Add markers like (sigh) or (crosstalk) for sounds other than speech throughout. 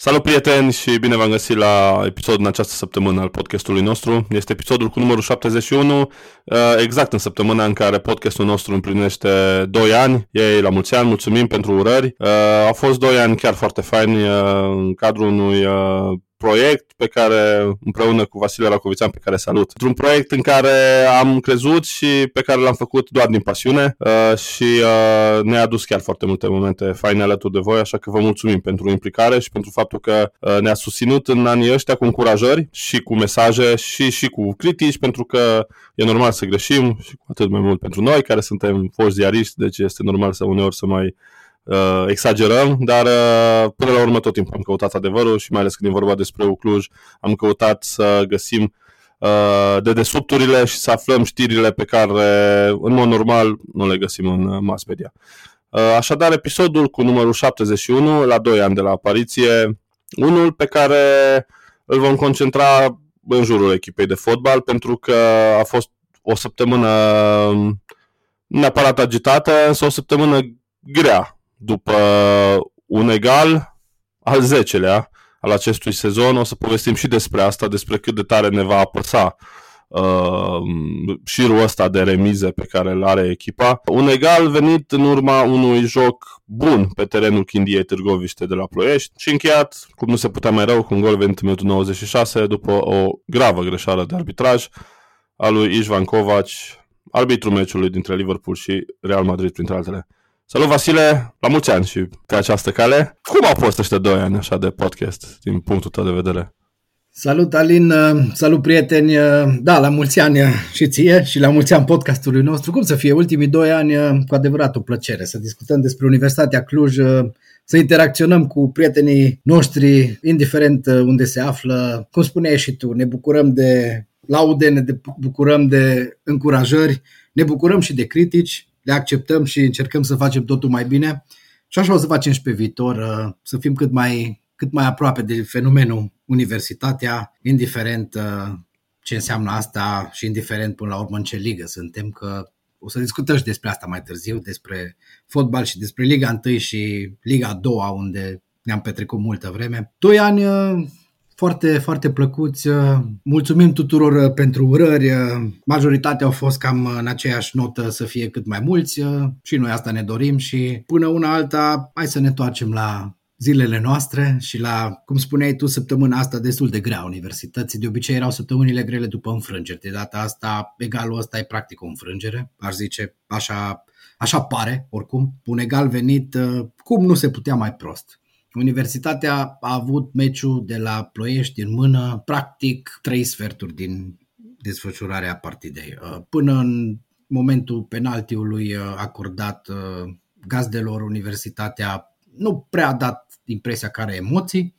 Salut prieteni și bine v-am găsit la episodul în această săptămână al podcastului nostru. Este episodul cu numărul 71, uh, exact în săptămâna în care podcastul nostru împlinește 2 ani. Ei, la mulți ani, mulțumim pentru urări. Uh, au fost 2 ani chiar foarte faini uh, în cadrul unui proiect pe care, împreună cu Vasile Racovițan, pe care salut. Un proiect în care am crezut și pe care l-am făcut doar din pasiune uh, și uh, ne-a adus chiar foarte multe momente faine alături de voi, așa că vă mulțumim pentru implicare și pentru faptul că uh, ne-a susținut în anii ăștia cu încurajări și cu mesaje și, și cu critici, pentru că e normal să greșim și cu atât mai mult pentru noi, care suntem foști ziariști, deci este normal să uneori să mai uh, exagerăm, dar uh, până la urmă tot timpul am căutat adevărul și mai ales când e vorba despre Ucluj, am căutat să găsim uh, de desubturile și să aflăm știrile pe care în mod normal nu le găsim în uh, mass media. Uh, așadar, episodul cu numărul 71, la 2 ani de la apariție, unul pe care îl vom concentra în jurul echipei de fotbal, pentru că a fost o săptămână neapărat agitată, însă o săptămână grea după un egal al zecelea al acestui sezon. O să povestim și despre asta, despre cât de tare ne va apăsa uh, șirul ăsta de remize pe care îl are echipa. Un egal venit în urma unui joc bun pe terenul Chindiei Târgoviște de la Ploiești și încheiat, cum nu se putea mai rău, cu un gol venit în minutul 96 după o gravă greșeală de arbitraj a lui Ișvan Kovac, arbitrul meciului dintre Liverpool și Real Madrid, printre altele. Salut, Vasile! La mulți ani și pe această cale. Cum au fost ăștia doi ani așa de podcast, din punctul tău de vedere? Salut, Alin! Salut, prieteni! Da, la mulți ani și ție și la mulți ani podcastului nostru. Cum să fie? Ultimii doi ani, cu adevărat o plăcere să discutăm despre Universitatea Cluj, să interacționăm cu prietenii noștri, indiferent unde se află. Cum spuneai și tu, ne bucurăm de laude, ne bucurăm de încurajări, ne bucurăm și de critici le acceptăm și încercăm să facem totul mai bine. Și așa o să facem și pe viitor, uh, să fim cât mai, cât mai aproape de fenomenul universitatea, indiferent uh, ce înseamnă asta și indiferent până la urmă în ce ligă suntem, că o să discutăm și despre asta mai târziu, despre fotbal și despre Liga 1 și Liga 2, unde ne-am petrecut multă vreme. Doi ani uh, foarte, foarte plăcuți. Uh, mulțumim tuturor uh, pentru urări. Uh, majoritatea au fost cam în aceeași notă să fie cât mai mulți și noi asta ne dorim și până una alta hai să ne întoarcem la zilele noastre și la, cum spuneai tu, săptămâna asta destul de grea a universității. De obicei erau săptămânile grele după înfrângeri. De data asta, egalul ăsta e practic o înfrângere, aș zice, așa, așa pare, oricum. Un egal venit, cum nu se putea mai prost. Universitatea a avut meciul de la Ploiești în mână practic trei sferturi din desfășurarea partidei. Uh, până în momentul penaltiului uh, acordat uh, gazdelor, Universitatea nu prea a dat impresia că are emoții.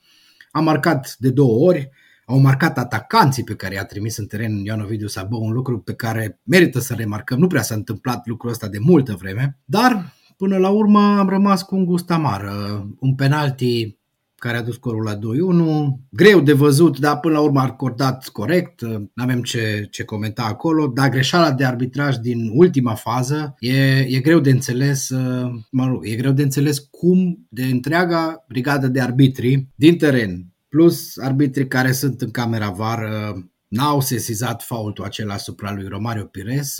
A marcat de două ori, au marcat atacanții pe care i-a trimis în teren Ioan Ovidiu Sabă, un lucru pe care merită să remarcăm. Nu prea s-a întâmplat lucrul ăsta de multă vreme, dar Până la urmă am rămas cu un gust amar. Uh, un penalti care a dus scorul la 2-1. Greu de văzut, dar până la urmă a acordat corect, uh, nu avem ce, ce comenta acolo, dar greșeala de arbitraj din ultima fază e, e greu de înțeles, uh, mă rog, e greu de înțeles cum de întreaga brigadă de arbitri din teren, plus arbitrii care sunt în camera VAR, n-au sesizat faultul acela asupra lui Romario Pires,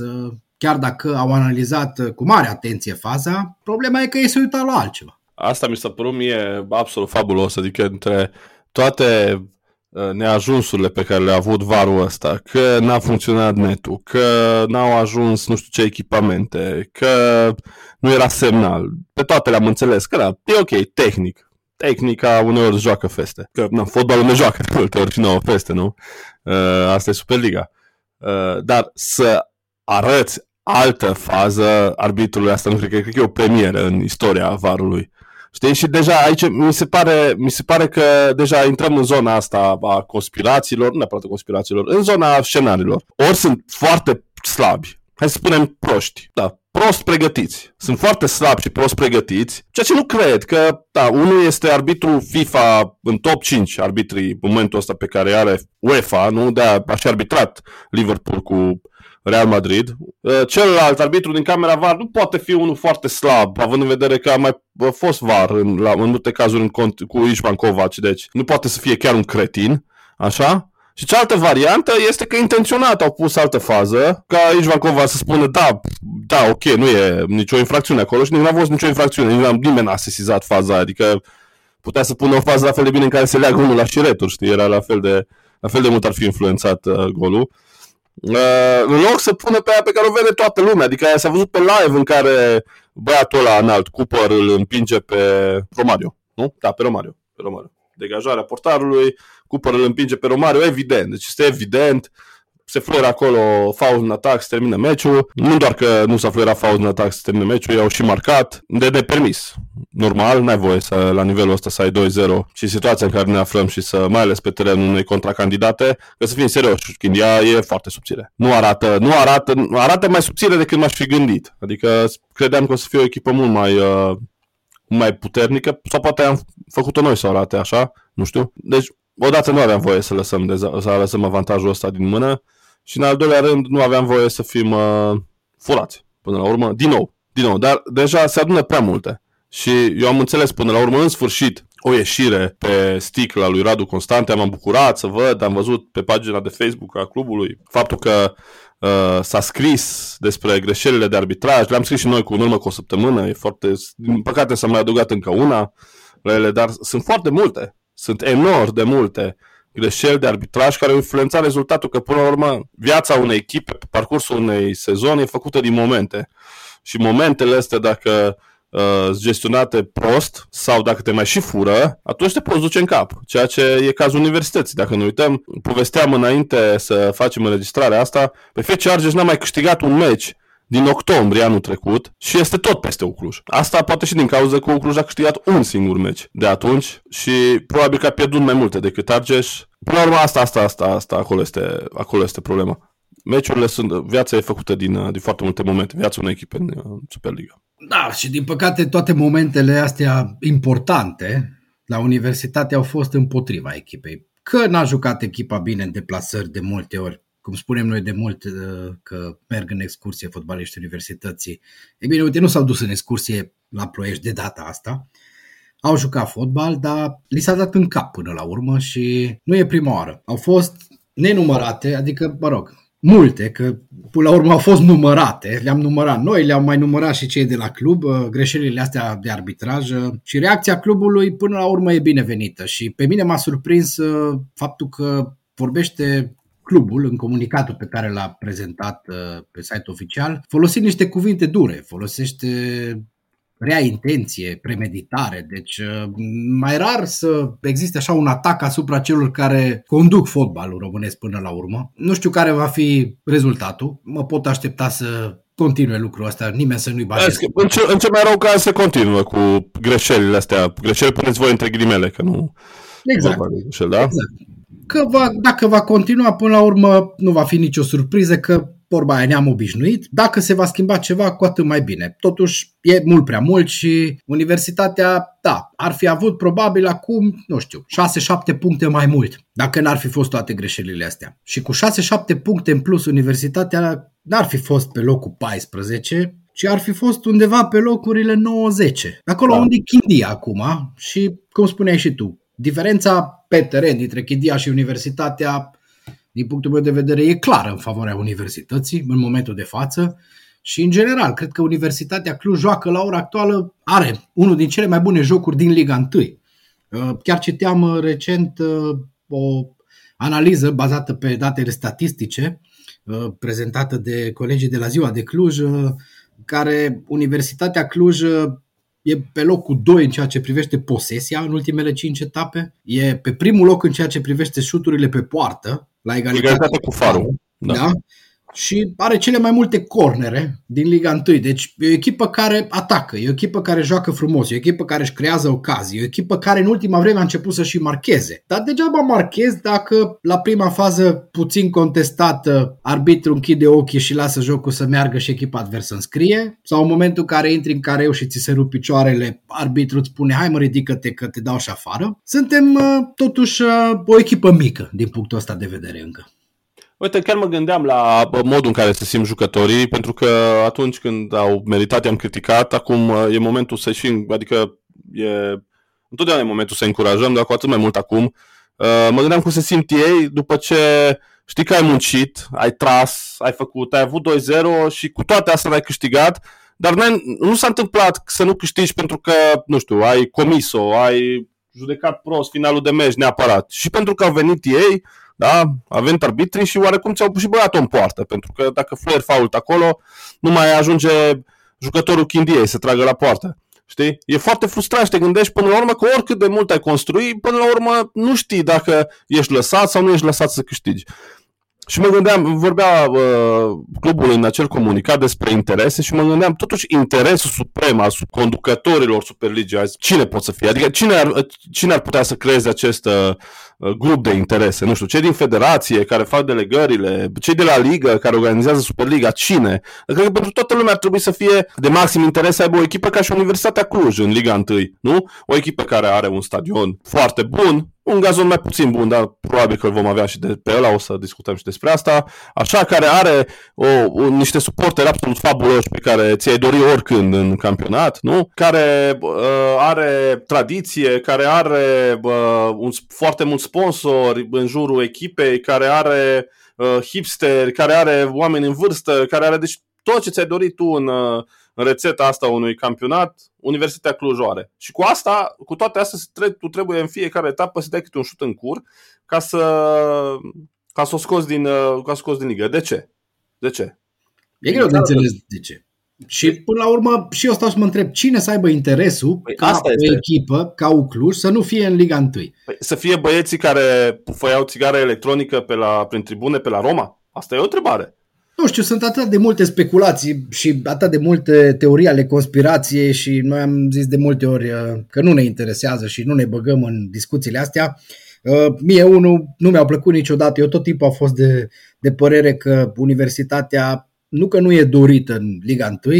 chiar dacă au analizat cu mare atenție faza, problema e că ei se uitau la altceva. Asta mi s-a părut mie absolut fabulos, adică între toate uh, neajunsurile pe care le-a avut varul ăsta, că n-a funcționat netul, că n-au ajuns nu știu ce echipamente, că nu era semnal. Pe toate le-am înțeles că da, e ok, tehnic. Tehnica uneori joacă feste. Că na, fotbalul ne joacă de multe ori și nouă feste, nu? Uh, asta e Superliga. Uh, dar să arăți altă fază arbitrului, asta nu cred că, cred că e o premieră în istoria varului. Știi? Și deja aici mi se, pare, mi se pare că deja intrăm în zona asta a conspirațiilor, nu neapărat a conspirațiilor, în zona scenariilor. Ori sunt foarte slabi, hai să spunem proști, da, prost pregătiți. Sunt foarte slabi și prost pregătiți, ceea ce nu cred că, da, unul este arbitru FIFA în top 5 arbitrii în momentul ăsta pe care are UEFA, nu? De a, a și arbitrat Liverpool cu Real Madrid. Uh, celălalt arbitru din camera VAR nu poate fi unul foarte slab, având în vedere că a mai fost VAR în, la, în multe cazuri în cont, cu Ișvan Kovac, deci nu poate să fie chiar un cretin, așa? Și cealaltă variantă este că intenționat au pus altă fază, ca Ișvan Kovac să spună da, da, ok, nu e nicio infracțiune acolo și nu a fost nicio infracțiune, nimeni n-a sesizat faza, adică putea să pună o fază la fel de bine în care se leagă unul la șireturi, știi, era la fel de, la fel de mult ar fi influențat uh, golul. Uh, în loc să pună pe aia pe care o vede toată lumea, adică aia s-a văzut pe live în care băiatul ăla înalt, Cooper, îl împinge pe Romario, nu? Da, pe Romario, pe Romario. Degajarea portarului, Cooper îl împinge pe Romario, evident, deci este evident, uh, se fluieră acolo faul în atac, se termină meciul. Nu doar că nu s-a fluierat faul în atac, se termină meciul, i-au și marcat de nepermis. Normal, n-ai voie să, la nivelul ăsta să ai 2-0 și situația în care ne aflăm și să, mai ales pe terenul unei contracandidate, că să fim serioși, când ea e foarte subțire. Nu arată, nu arată, arată mai subțire decât m-aș fi gândit. Adică credeam că o să fie o echipă mult mai, uh, mai puternică, sau poate am făcut-o noi să arate așa, nu știu. Deci, odată nu aveam voie să lăsăm, deza- să lăsăm avantajul ăsta din mână și în al doilea rând nu aveam voie să fim uh, furați până la urmă, din nou, din nou, dar deja se adună prea multe. Și eu am înțeles până la urmă, în sfârșit, o ieșire pe stick la lui Radu Constante, am bucurat să văd, am văzut pe pagina de Facebook a clubului faptul că uh, s-a scris despre greșelile de arbitraj, le-am scris și noi cu în urmă cu o săptămână, e foarte, din păcate s-a mai adăugat încă una la ele, dar sunt foarte multe, sunt enorm de multe greșeli de arbitraj care au influențat rezultatul, că până la urmă viața unei echipe pe parcursul unei sezoni e făcută din momente. Și momentele astea, dacă uh, gestionate prost sau dacă te mai și fură, atunci te poți duce în cap, ceea ce e cazul universității. Dacă ne uităm, povesteam înainte să facem înregistrarea asta, pe FC Argeș n-a mai câștigat un meci din octombrie anul trecut și este tot peste Ucluj. Asta poate și din cauza că Ucluj a câștigat un singur meci de atunci și probabil că a pierdut mai multe decât Argeș. Până la urmă, asta, asta, asta, asta, acolo este, acolo este problema. Meciurile sunt, viața e făcută din, din foarte multe momente, viața unei echipe în, în Superliga. Da, și din păcate toate momentele astea importante la universitate au fost împotriva echipei. Că n-a jucat echipa bine în deplasări de multe ori, cum spunem noi de mult uh, că merg în excursie fotbaliști universității. E bine, uite, nu s-au dus în excursie la Ploiești de data asta. Au jucat fotbal, dar li s-a dat în cap până la urmă și nu e prima oară. Au fost nenumărate, adică, mă rog, multe, că până la urmă au fost numărate, le-am numărat noi, le-am mai numărat și cei de la club, uh, greșelile astea de arbitraj uh, și reacția clubului până la urmă e binevenită și pe mine m-a surprins faptul că vorbește clubul, în comunicatul pe care l-a prezentat uh, pe site oficial, folosit niște cuvinte dure, folosește rea intenție, premeditare, deci uh, mai rar să existe așa un atac asupra celor care conduc fotbalul românesc până la urmă. Nu știu care va fi rezultatul, mă pot aștepta să continue lucrul ăsta, nimeni să nu-i bage. În ce, în ce mai rău ca se continuă cu greșelile astea, greșeli puneți voi între ghilimele, că nu... Exact. Greșeli, da? exact că va, dacă va continua până la urmă nu va fi nicio surpriză că vorba aia ne-am obișnuit. Dacă se va schimba ceva, cu atât mai bine. Totuși, e mult prea mult și universitatea, da, ar fi avut probabil acum, nu știu, 6-7 puncte mai mult, dacă n-ar fi fost toate greșelile astea. Și cu 6-7 puncte în plus, universitatea n-ar fi fost pe locul 14, ci ar fi fost undeva pe locurile 90. Acolo da. unde e Chindia acum și, cum spuneai și tu, diferența pe teren dintre Chidia și Universitatea, din punctul meu de vedere, e clară în favoarea Universității în momentul de față și, în general, cred că Universitatea Cluj joacă la ora actuală, are unul din cele mai bune jocuri din Liga 1. Uh, chiar citeam uh, recent uh, o analiză bazată pe datele statistice prezentată de colegii de la Ziua de Cluj, care Universitatea Cluj e pe locul 2 în ceea ce privește posesia în ultimele 5 etape, e pe primul loc în ceea ce privește șuturile pe poartă, la egalitate, egalitate cu farul. Da. da? Și are cele mai multe cornere din Liga 1. Deci e o echipă care atacă, e o echipă care joacă frumos, e o echipă care își creează ocazii, e o echipă care în ultima vreme a început să și marcheze. Dar degeaba marchez dacă la prima fază puțin contestată arbitru închide ochii și lasă jocul să meargă și echipa adversă înscrie, sau în momentul în care intri în careu și ți se rup picioarele, arbitru îți spune hai mă ridică-te că te dau și afară. Suntem uh, totuși uh, o echipă mică din punctul ăsta de vedere încă. Uite, chiar mă gândeam la modul în care se simt jucătorii, pentru că atunci când au meritat, i-am criticat, acum e momentul să și, adică e, întotdeauna e momentul să încurajăm, dar cu atât mai mult acum. Uh, mă gândeam cum se simt ei după ce știi că ai muncit, ai tras, ai făcut, ai avut 2-0 și cu toate astea ai câștigat, dar nu s-a întâmplat să nu câștigi pentru că, nu știu, ai comis-o, ai judecat prost finalul de meci neapărat. Și pentru că au venit ei, da, a venit arbitrii și oarecum ți-au și băiat-o în poartă, pentru că dacă fluier fault acolo, nu mai ajunge jucătorul Chindiei să tragă la poartă. Știi? E foarte frustrant și te gândești până la urmă că oricât de mult ai construi, până la urmă nu știi dacă ești lăsat sau nu ești lăsat să câștigi. Și mă gândeam, vorbea uh, clubul în acel comunicat despre interese și mă gândeam, totuși, interesul suprem al conducătorilor Superligii azi, cine pot să fie? Adică cine ar, cine ar putea să creeze acest uh, grup de interese? Nu știu, cei din federație care fac delegările, cei de la ligă care organizează Superliga, cine? Cred că pentru toată lumea ar trebui să fie de maxim interes să aibă o echipă ca și Universitatea Cluj în Liga 1, nu? O echipă care are un stadion foarte bun, un gazon mai puțin bun, dar probabil că îl vom avea și de pe ăla, o să discutăm și despre asta. Așa, care are o, o, niște suporteri absolut fabuloși pe care ți-ai dori oricând în campionat, nu? Care uh, are tradiție, care are uh, un, foarte mulți sponsori în jurul echipei, care are uh, hipster, care are oameni în vârstă, care are deci tot ce ți-ai dorit tu în, uh, în rețeta asta unui campionat, Universitatea Cluj are. Și cu asta, cu toate astea, tu trebuie în fiecare etapă să dai câte un șut în cur ca să, ca să o scoți din, uh, ca să o scoți din ligă. De ce? De ce? E greu de înțeles de ce. Și până la urmă și eu stau să mă întreb cine să aibă interesul păi ca asta o este. echipă, ca Ucluj, să nu fie în Liga 1. Păi să fie băieții care făiau țigară electronică pe la, prin tribune pe la Roma? Asta e o întrebare nu știu, sunt atât de multe speculații și atât de multe teorii ale conspirației și noi am zis de multe ori uh, că nu ne interesează și nu ne băgăm în discuțiile astea. Uh, mie unul nu mi-au plăcut niciodată, eu tot timpul am fost de, de părere că universitatea nu că nu e dorită în Liga 1,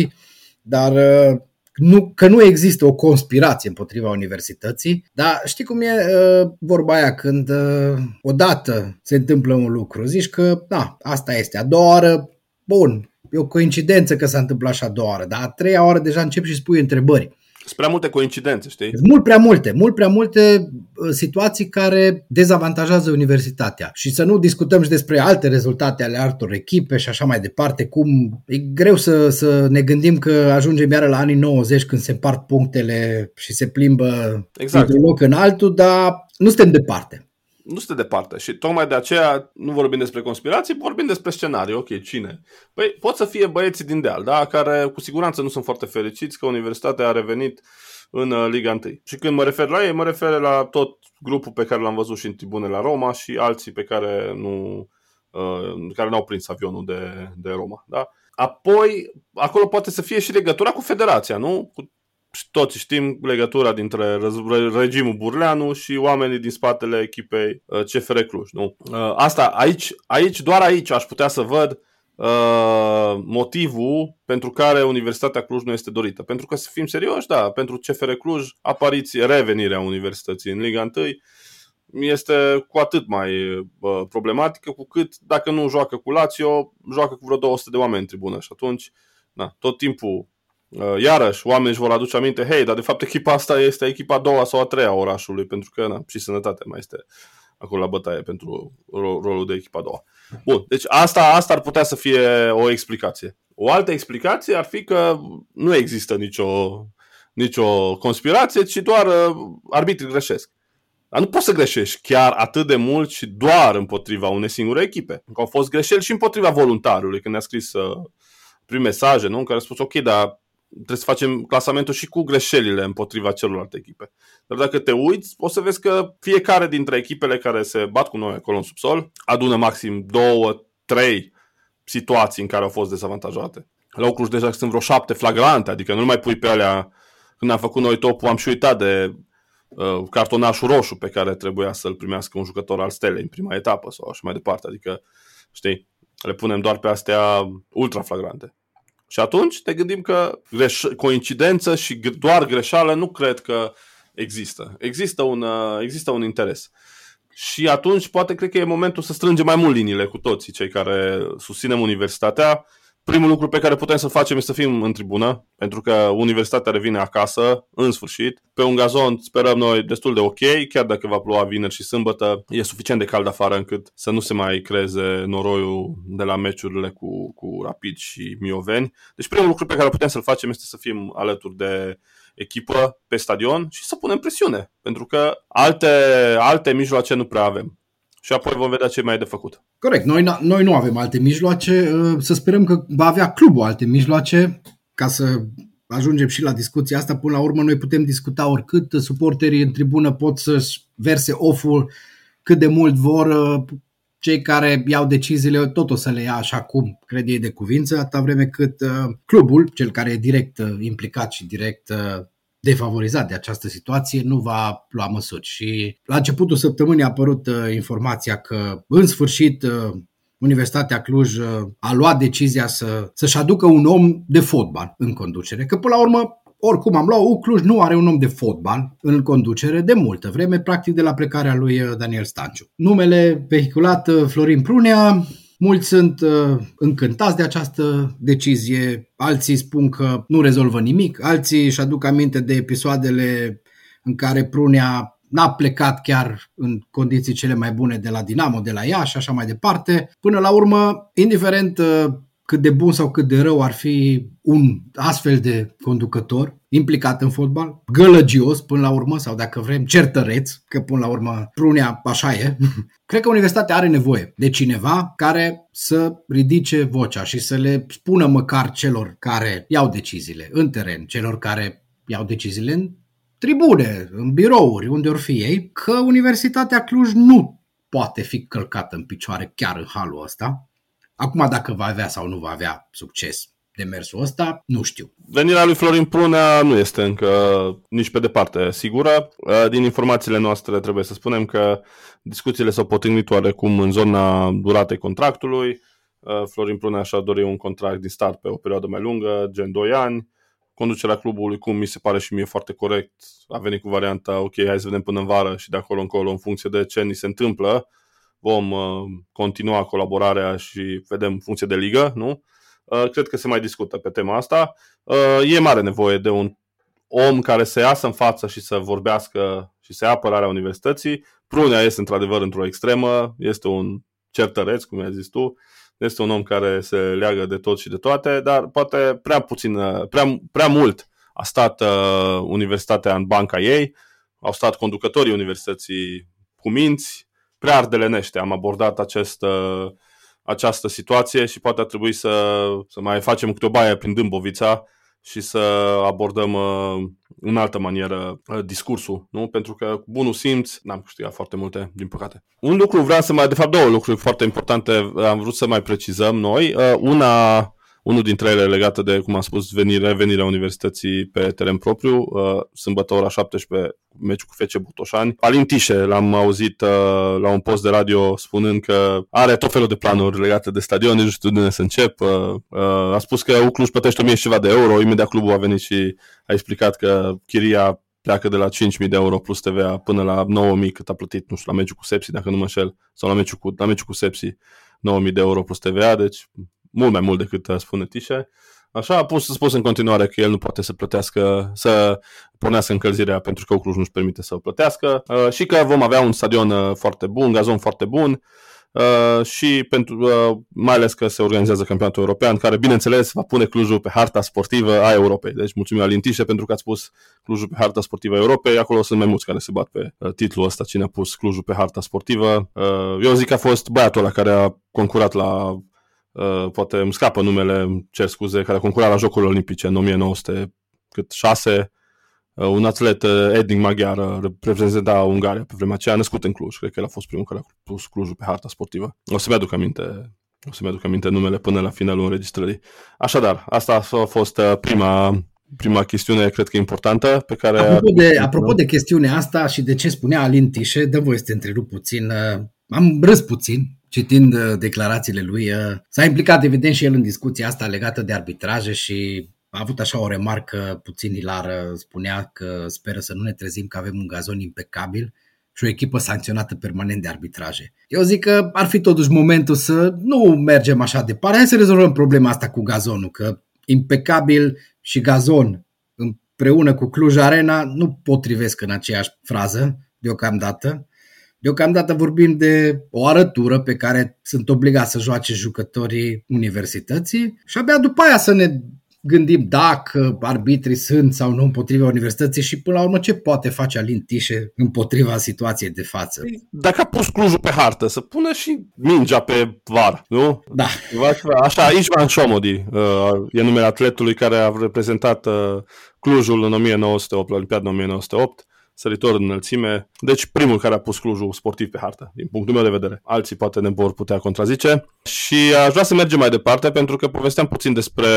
dar uh, nu, că nu există o conspirație împotriva universității, dar știi cum e uh, vorba aia când uh, odată se întâmplă un lucru, zici că da, asta este, a doua oară, bun, e o coincidență că s-a întâmplat așa a doua oară, dar a treia oară deja începi și spui întrebări. Sunt prea multe coincidențe, știi? Mult prea multe, mult prea multe uh, situații care dezavantajează universitatea. Și să nu discutăm și despre alte rezultate ale altor echipe și așa mai departe, cum e greu să, să ne gândim că ajungem iară la anii 90 când se împart punctele și se plimbă exact. de un loc în altul, dar nu suntem departe nu este departe și tocmai de aceea nu vorbim despre conspirații, vorbim despre scenarii. Ok, cine? Păi pot să fie băieții din deal, da? care cu siguranță nu sunt foarte fericiți că universitatea a revenit în uh, Liga 1. Și când mă refer la ei, mă refer la tot grupul pe care l-am văzut și în tribune la Roma și alții pe care nu uh, care n-au prins avionul de, de Roma. Da? Apoi, acolo poate să fie și legătura cu federația, nu? Cu toți știm legătura dintre regimul Burleanu și oamenii din spatele echipei uh, CFR Cluj. Nu? Uh, asta aici, aici, doar aici aș putea să văd uh, motivul pentru care Universitatea Cluj nu este dorită. Pentru că, să fim serioși, da, pentru CFR Cluj, apariție, revenirea Universității în Liga 1 este cu atât mai uh, problematică, cu cât dacă nu joacă cu Lazio, joacă cu vreo 200 de oameni în tribună și atunci, na, tot timpul Uh, iarăși, oamenii își vor aduce aminte, hei, dar de fapt echipa asta este echipa a doua sau a treia a orașului, pentru că na, și sănătatea mai este acolo la bătaie pentru rolul de echipa a doua. Bun, deci asta, asta ar putea să fie o explicație. O altă explicație ar fi că nu există nicio, nicio conspirație, ci doar uh, arbitrii greșesc. Dar nu poți să greșești chiar atât de mult și doar împotriva unei singure echipe. Că au fost greșeli și împotriva voluntarului, când ne-a scris uh, prin mesaje, nu? în care a spus, ok, dar trebuie să facem clasamentul și cu greșelile împotriva celorlalte echipe. Dar dacă te uiți, o să vezi că fiecare dintre echipele care se bat cu noi acolo în subsol adună maxim două, trei situații în care au fost dezavantajate. La Ocluj deja sunt vreo șapte flagrante, adică nu mai pui pe alea când am făcut noi topul, am și uitat de uh, cartonașul roșu pe care trebuia să-l primească un jucător al Stelei în prima etapă sau așa mai departe. Adică, știi, le punem doar pe astea ultra flagrante. Și atunci te gândim că greș- coincidență și doar greșeală nu cred că există. Există un, uh, există un interes. și atunci poate cred că e momentul să strângem mai mult liniile cu toții cei care susținem universitatea primul lucru pe care putem să facem este să fim în tribună, pentru că universitatea revine acasă, în sfârșit. Pe un gazon sperăm noi destul de ok, chiar dacă va ploua vineri și sâmbătă, e suficient de cald afară încât să nu se mai creeze noroiul de la meciurile cu, cu Rapid și Mioveni. Deci primul lucru pe care putem să-l facem este să fim alături de echipă pe stadion și să punem presiune, pentru că alte, alte mijloace nu prea avem și apoi vom vedea ce mai e de făcut. Corect. Noi, noi nu avem alte mijloace. Uh, să sperăm că va avea clubul alte mijloace ca să ajungem și la discuția asta. Până la urmă, noi putem discuta oricât. Suporterii în tribună pot să-și verse off-ul cât de mult vor. Uh, cei care iau deciziile tot o să le ia așa cum cred ei de cuvință, atâta vreme cât uh, clubul, cel care e direct implicat și direct defavorizat de această situație nu va lua măsuri. Și la începutul săptămânii a apărut uh, informația că în sfârșit uh, Universitatea Cluj uh, a luat decizia să, să-și aducă un om de fotbal în conducere. Că până la urmă oricum am luat, Cluj nu are un om de fotbal în conducere de multă vreme, practic de la plecarea lui Daniel Stanciu. Numele vehiculat Florin Prunea, Mulți sunt uh, încântați de această decizie, alții spun că nu rezolvă nimic, alții își aduc aminte de episoadele în care Prunea n-a plecat chiar în condiții cele mai bune de la Dinamo, de la ea și așa mai departe. Până la urmă, indiferent uh, cât de bun sau cât de rău ar fi un astfel de conducător implicat în fotbal, gălăgios până la urmă, sau dacă vrem, certăreț, că până la urmă prunea așa e, (laughs) cred că universitatea are nevoie de cineva care să ridice vocea și să le spună măcar celor care iau deciziile în teren, celor care iau deciziile în tribune, în birouri, unde ori fi ei, că Universitatea Cluj nu poate fi călcată în picioare chiar în halul ăsta, Acum dacă va avea sau nu va avea succes demersul ăsta, nu știu. Venirea lui Florin Prunea nu este încă nici pe departe sigură. Din informațiile noastre trebuie să spunem că discuțiile s-au potrignit oarecum în zona duratei contractului. Florin Prunea și-a dorit un contract din start pe o perioadă mai lungă, gen 2 ani. Conducerea clubului, cum mi se pare și mie foarte corect, a venit cu varianta, ok, hai să vedem până în vară și de acolo încolo, în funcție de ce ni se întâmplă, vom uh, continua colaborarea și vedem în funcție de ligă, nu? Uh, cred că se mai discută pe tema asta. Uh, e mare nevoie de un om care să iasă în față și să vorbească și să ia apărarea universității. Prunea este într-adevăr într-o extremă, este un certăreț, cum ai zis tu, este un om care se leagă de tot și de toate, dar poate prea puțin, prea, prea mult a stat uh, universitatea în banca ei, au stat conducătorii universității cu minți, prea ardelenește. Am abordat acest, uh, această situație și poate ar trebui să, să mai facem câte o baie prin Dâmbovița și să abordăm uh, în altă manieră uh, discursul, nu? Pentru că cu bunul simț n-am câștigat foarte multe, din păcate. Un lucru vreau să mai, de fapt două lucruri foarte importante am vrut să mai precizăm noi. Una unul dintre ele legată de, cum am spus, venire, venirea universității pe teren propriu, uh, sâmbătă ora 17, meciul cu FC Butoșani. Alin Tișe l-am auzit uh, la un post de radio spunând că are tot felul de planuri legate de stadion, nici nu știu de unde să încep. Uh, uh, a spus că Ucluș plătește 1000 și ceva de euro, imediat clubul a venit și a explicat că chiria pleacă de la 5.000 de euro plus TVA până la 9.000 cât a plătit, nu știu, la meciul cu Sepsi, dacă nu mă înșel, sau la meciul cu, la meciul cu Sepsi, 9.000 de euro plus TVA, deci mult mai mult decât uh, spune Tișe. Așa a pus, spus în continuare că el nu poate să plătească, să pornească încălzirea pentru că Cluj nu-și permite să o plătească uh, și că vom avea un stadion uh, foarte bun, gazon foarte bun uh, și pentru, uh, mai ales că se organizează campionatul european, care bineînțeles va pune Clujul pe harta sportivă a Europei. Deci mulțumim Alin Tișe pentru că ați pus Clujul pe harta sportivă a Europei. Acolo sunt mai mulți care se bat pe uh, titlul ăsta, cine a pus Clujul pe harta sportivă. Uh, eu zic că a fost băiatul ăla care a concurat la Uh, poate îmi scapă numele, îmi cer scuze, care a concurat la Jocurile Olimpice în 1906, uh, un atlet uh, etnic maghiar uh, reprezenta Ungaria pe vremea aceea, născut în Cluj, cred că el a fost primul care a pus Clujul pe harta sportivă. O să-mi aduc aminte o să-mi aduc aminte numele până la finalul înregistrării. Așadar, asta a fost uh, prima, prima chestiune, cred că importantă, pe care... Apropo de, apropo de chestiunea asta și de ce spunea Alin Tișe, dă voi să te întrerup puțin. Am râs puțin, citind uh, declarațiile lui, uh, s-a implicat evident și el în discuția asta legată de arbitraje și a avut așa o remarcă puțin hilară, spunea că speră să nu ne trezim că avem un gazon impecabil și o echipă sancționată permanent de arbitraje. Eu zic că ar fi totuși momentul să nu mergem așa departe. Hai să rezolvăm problema asta cu gazonul, că impecabil și gazon împreună cu Cluj Arena nu potrivesc în aceeași frază deocamdată. Deocamdată vorbim de o arătură pe care sunt obligați să joace jucătorii universității și abia după aia să ne gândim dacă arbitrii sunt sau nu împotriva universității și până la urmă ce poate face Alin Tișe împotriva situației de față. Păi, dacă a pus Clujul pe hartă, să pună și mingea pe var, nu? Da. Așa, Ișvan Șomodi uh, e numele atletului care a reprezentat uh, Clujul în 1908, la Olimpiada 1908 săritor în înălțime, deci primul care a pus Clujul sportiv pe hartă, din punctul meu de vedere. Alții poate ne vor putea contrazice. Și aș vrea să mergem mai departe, pentru că povesteam puțin despre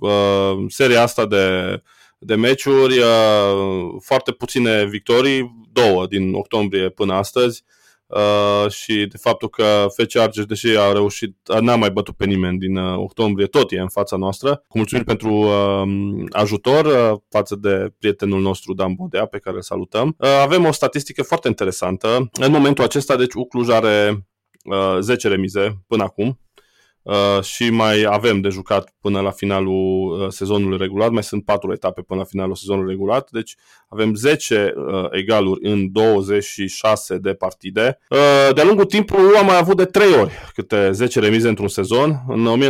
uh, seria asta de, de meciuri, uh, foarte puține victorii, două din octombrie până astăzi, Uh, și de faptul că FC Argeș, deși a reușit, n-a mai bătut pe nimeni din uh, octombrie, tot e în fața noastră. Cu mulțumiri pentru uh, ajutor uh, față de prietenul nostru Dan Bodea, pe care îl salutăm. Uh, avem o statistică foarte interesantă. În momentul acesta, deci, Ucluj are uh, 10 remize până acum, Uh, și mai avem de jucat până la finalul uh, sezonului regulat, mai sunt 4 etape până la finalul sezonului regulat, deci avem 10 uh, egaluri în 26 de partide. Uh, de-a lungul timpului am mai avut de 3 ori câte 10 remize într-un sezon, în 1959-1960,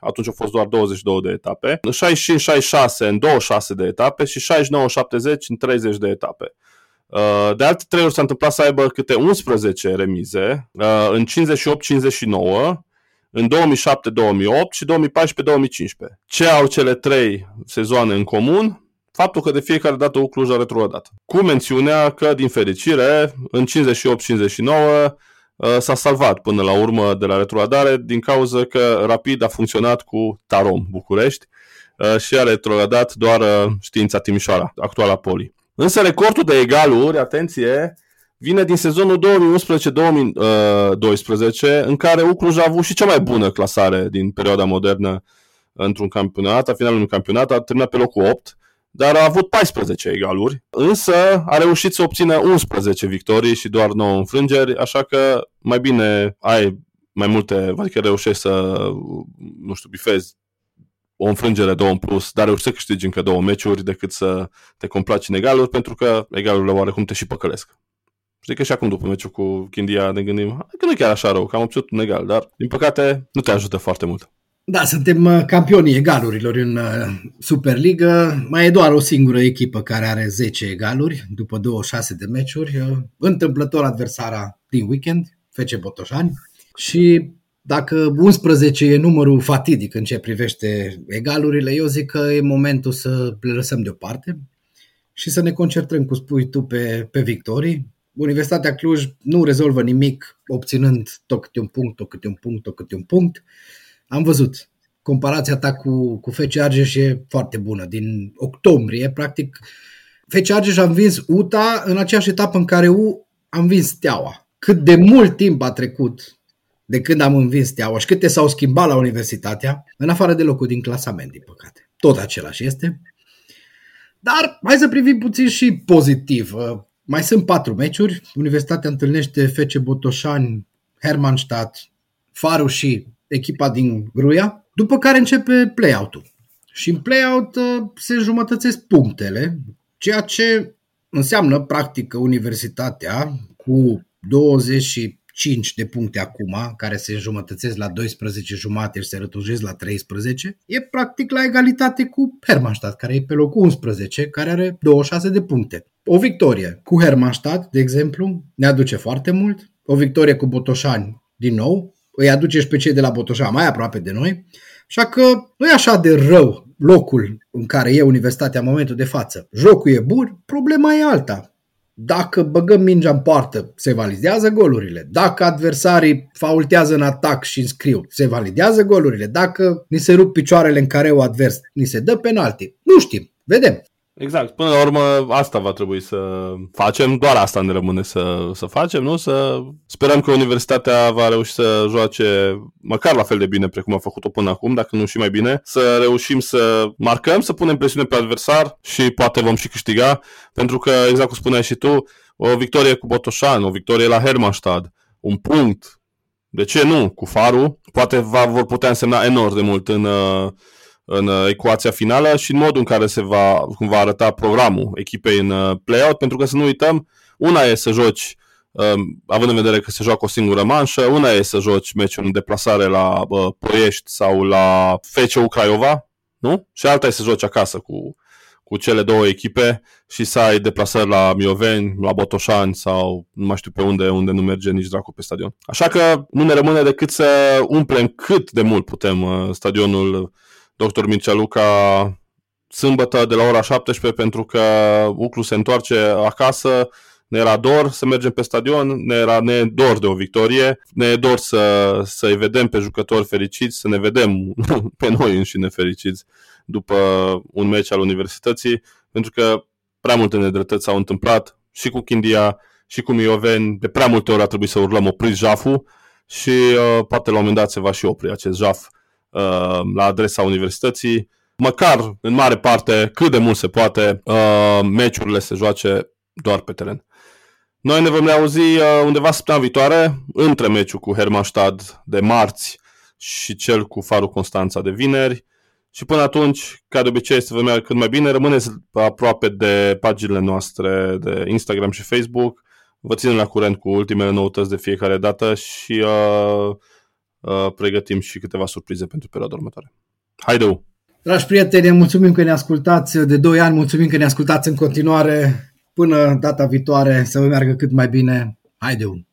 atunci au fost doar 22 de etape, în 65-66 în 26 de etape și 69-70 în 30 de etape. Uh, de alte trei ori s-a întâmplat să aibă câte 11 remize, uh, în 58-59, în 2007-2008 și 2014-2015. Ce au cele trei sezoane în comun? Faptul că de fiecare dată o Cluj a retrogradat. Cu mențiunea că, din fericire, în 58-59 uh, s-a salvat până la urmă de la retrogradare din cauza că Rapid a funcționat cu Tarom București și a retrogradat doar știința Timișoara, actuala Poli. Însă recordul de egaluri, atenție, vine din sezonul 2011-2012, în care Ucluj a avut și cea mai bună clasare din perioada modernă într-un campionat, a finalului unui campionat, a terminat pe locul 8, dar a avut 14 egaluri, însă a reușit să obțină 11 victorii și doar 9 înfrângeri, așa că mai bine ai mai multe, adică reușești să, nu știu, bifezi o înfrângere, două în plus, dar reușești să câștigi încă două meciuri decât să te complaci în egaluri, pentru că egalurile oarecum te și păcălesc. Știi că și acum după meciul cu Chindia ne gândim că nu e chiar așa rău, că am obținut un egal, dar din păcate nu te ajută foarte mult. Da, suntem uh, campionii egalurilor în uh, Superliga. Mai e doar o singură echipă care are 10 egaluri după 26 de meciuri. Uh, întâmplător adversara din weekend, FC Botoșani. Și dacă 11 e numărul fatidic în ce privește egalurile, eu zic că e momentul să le lăsăm deoparte și să ne concentrăm, cu spui tu, pe, pe victorii. Universitatea Cluj nu rezolvă nimic obținând tot câte un punct, tot câte un punct, tot câte un punct. Am văzut. Comparația ta cu, cu FC Argeș e foarte bună. Din octombrie, practic, FC Argeș a învins UTA în aceeași etapă în care U a învins Steaua. Cât de mult timp a trecut de când am învins Steaua și câte s-au schimbat la universitatea, în afară de locul din clasament, din păcate. Tot același este. Dar hai să privim puțin și pozitiv. Uh, mai sunt patru meciuri. Universitatea întâlnește FC Botoșani, Hermannstadt, Faru și echipa din Gruia, după care începe play-out-ul. Și în play-out uh, se jumătățesc punctele, ceea ce înseamnă practic că universitatea cu 20 5 de puncte acum, care se jumătățesc la 12 jumate și se rătujesc la 13, e practic la egalitate cu Hermannstadt, care e pe locul 11, care are 26 de puncte. O victorie cu Hermannstadt, de exemplu, ne aduce foarte mult. O victorie cu Botoșani, din nou, îi aduce și pe cei de la Botoșani mai aproape de noi. Așa că nu e așa de rău locul în care e universitatea în momentul de față. Jocul e bun, problema e alta. Dacă băgăm mingea în poartă, se validează golurile. Dacă adversarii faultează în atac și înscriu, se validează golurile. Dacă ni se rup picioarele în care o advers, ni se dă penalti. Nu știm. Vedem. Exact. Până la urmă, asta va trebui să facem. Doar asta ne rămâne să, să facem, nu? Să sperăm că universitatea va reuși să joace măcar la fel de bine precum a făcut-o până acum, dacă nu și mai bine. Să reușim să marcăm, să punem presiune pe adversar și poate vom și câștiga. Pentru că, exact cum spuneai și tu, o victorie cu Botoșan, o victorie la Hermannstad, un punct, de ce nu, cu Faru, poate va, vor putea însemna enorm de mult în, uh, în uh, ecuația finală și în modul în care se va, cum va arăta programul echipei în uh, play-out, pentru că să nu uităm, una e să joci um, având în vedere că se joacă o singură manșă, una e să joci meciul în deplasare la uh, Ploiești sau la FCU Craiova, nu? Și alta e să joci acasă cu, cu cele două echipe și să ai deplasări la Mioveni, la Botoșani sau nu mai știu pe unde, unde nu merge nici dracu pe stadion. Așa că nu ne rămâne decât să umplem cât de mult putem uh, stadionul Dr. Mircea Luca sâmbătă de la ora 17 pentru că Uclu se întoarce acasă ne era dor să mergem pe stadion, ne era ne dor de o victorie, ne e dor să, să-i vedem pe jucători fericiți, să ne vedem (laughs) pe noi înșine fericiți după un meci al universității, pentru că prea multe nedreptăți s-au întâmplat și cu Chindia și cu Mioveni, de prea multe ori a trebuit să urlăm opriți jaful și uh, poate la un moment dat se va și opri acest jaf uh, la adresa universității. Măcar, în mare parte, cât de mult se poate, uh, meciurile se joace doar pe teren. Noi ne vom reauzi uh, undeva săptămâna viitoare, între meciul cu Hermannstad de marți și cel cu Farul Constanța de vineri. Și până atunci, ca de obicei, să vă meargă cât mai bine. Rămâneți aproape de paginile noastre de Instagram și Facebook. Vă ținem la curent cu ultimele noutăți de fiecare dată și uh, uh, pregătim și câteva surprize pentru perioada următoare. Haideu! Dragi prieteni, mulțumim că ne ascultați de 2 ani, mulțumim că ne ascultați în continuare. Până data viitoare să vă meargă cât mai bine. Haide!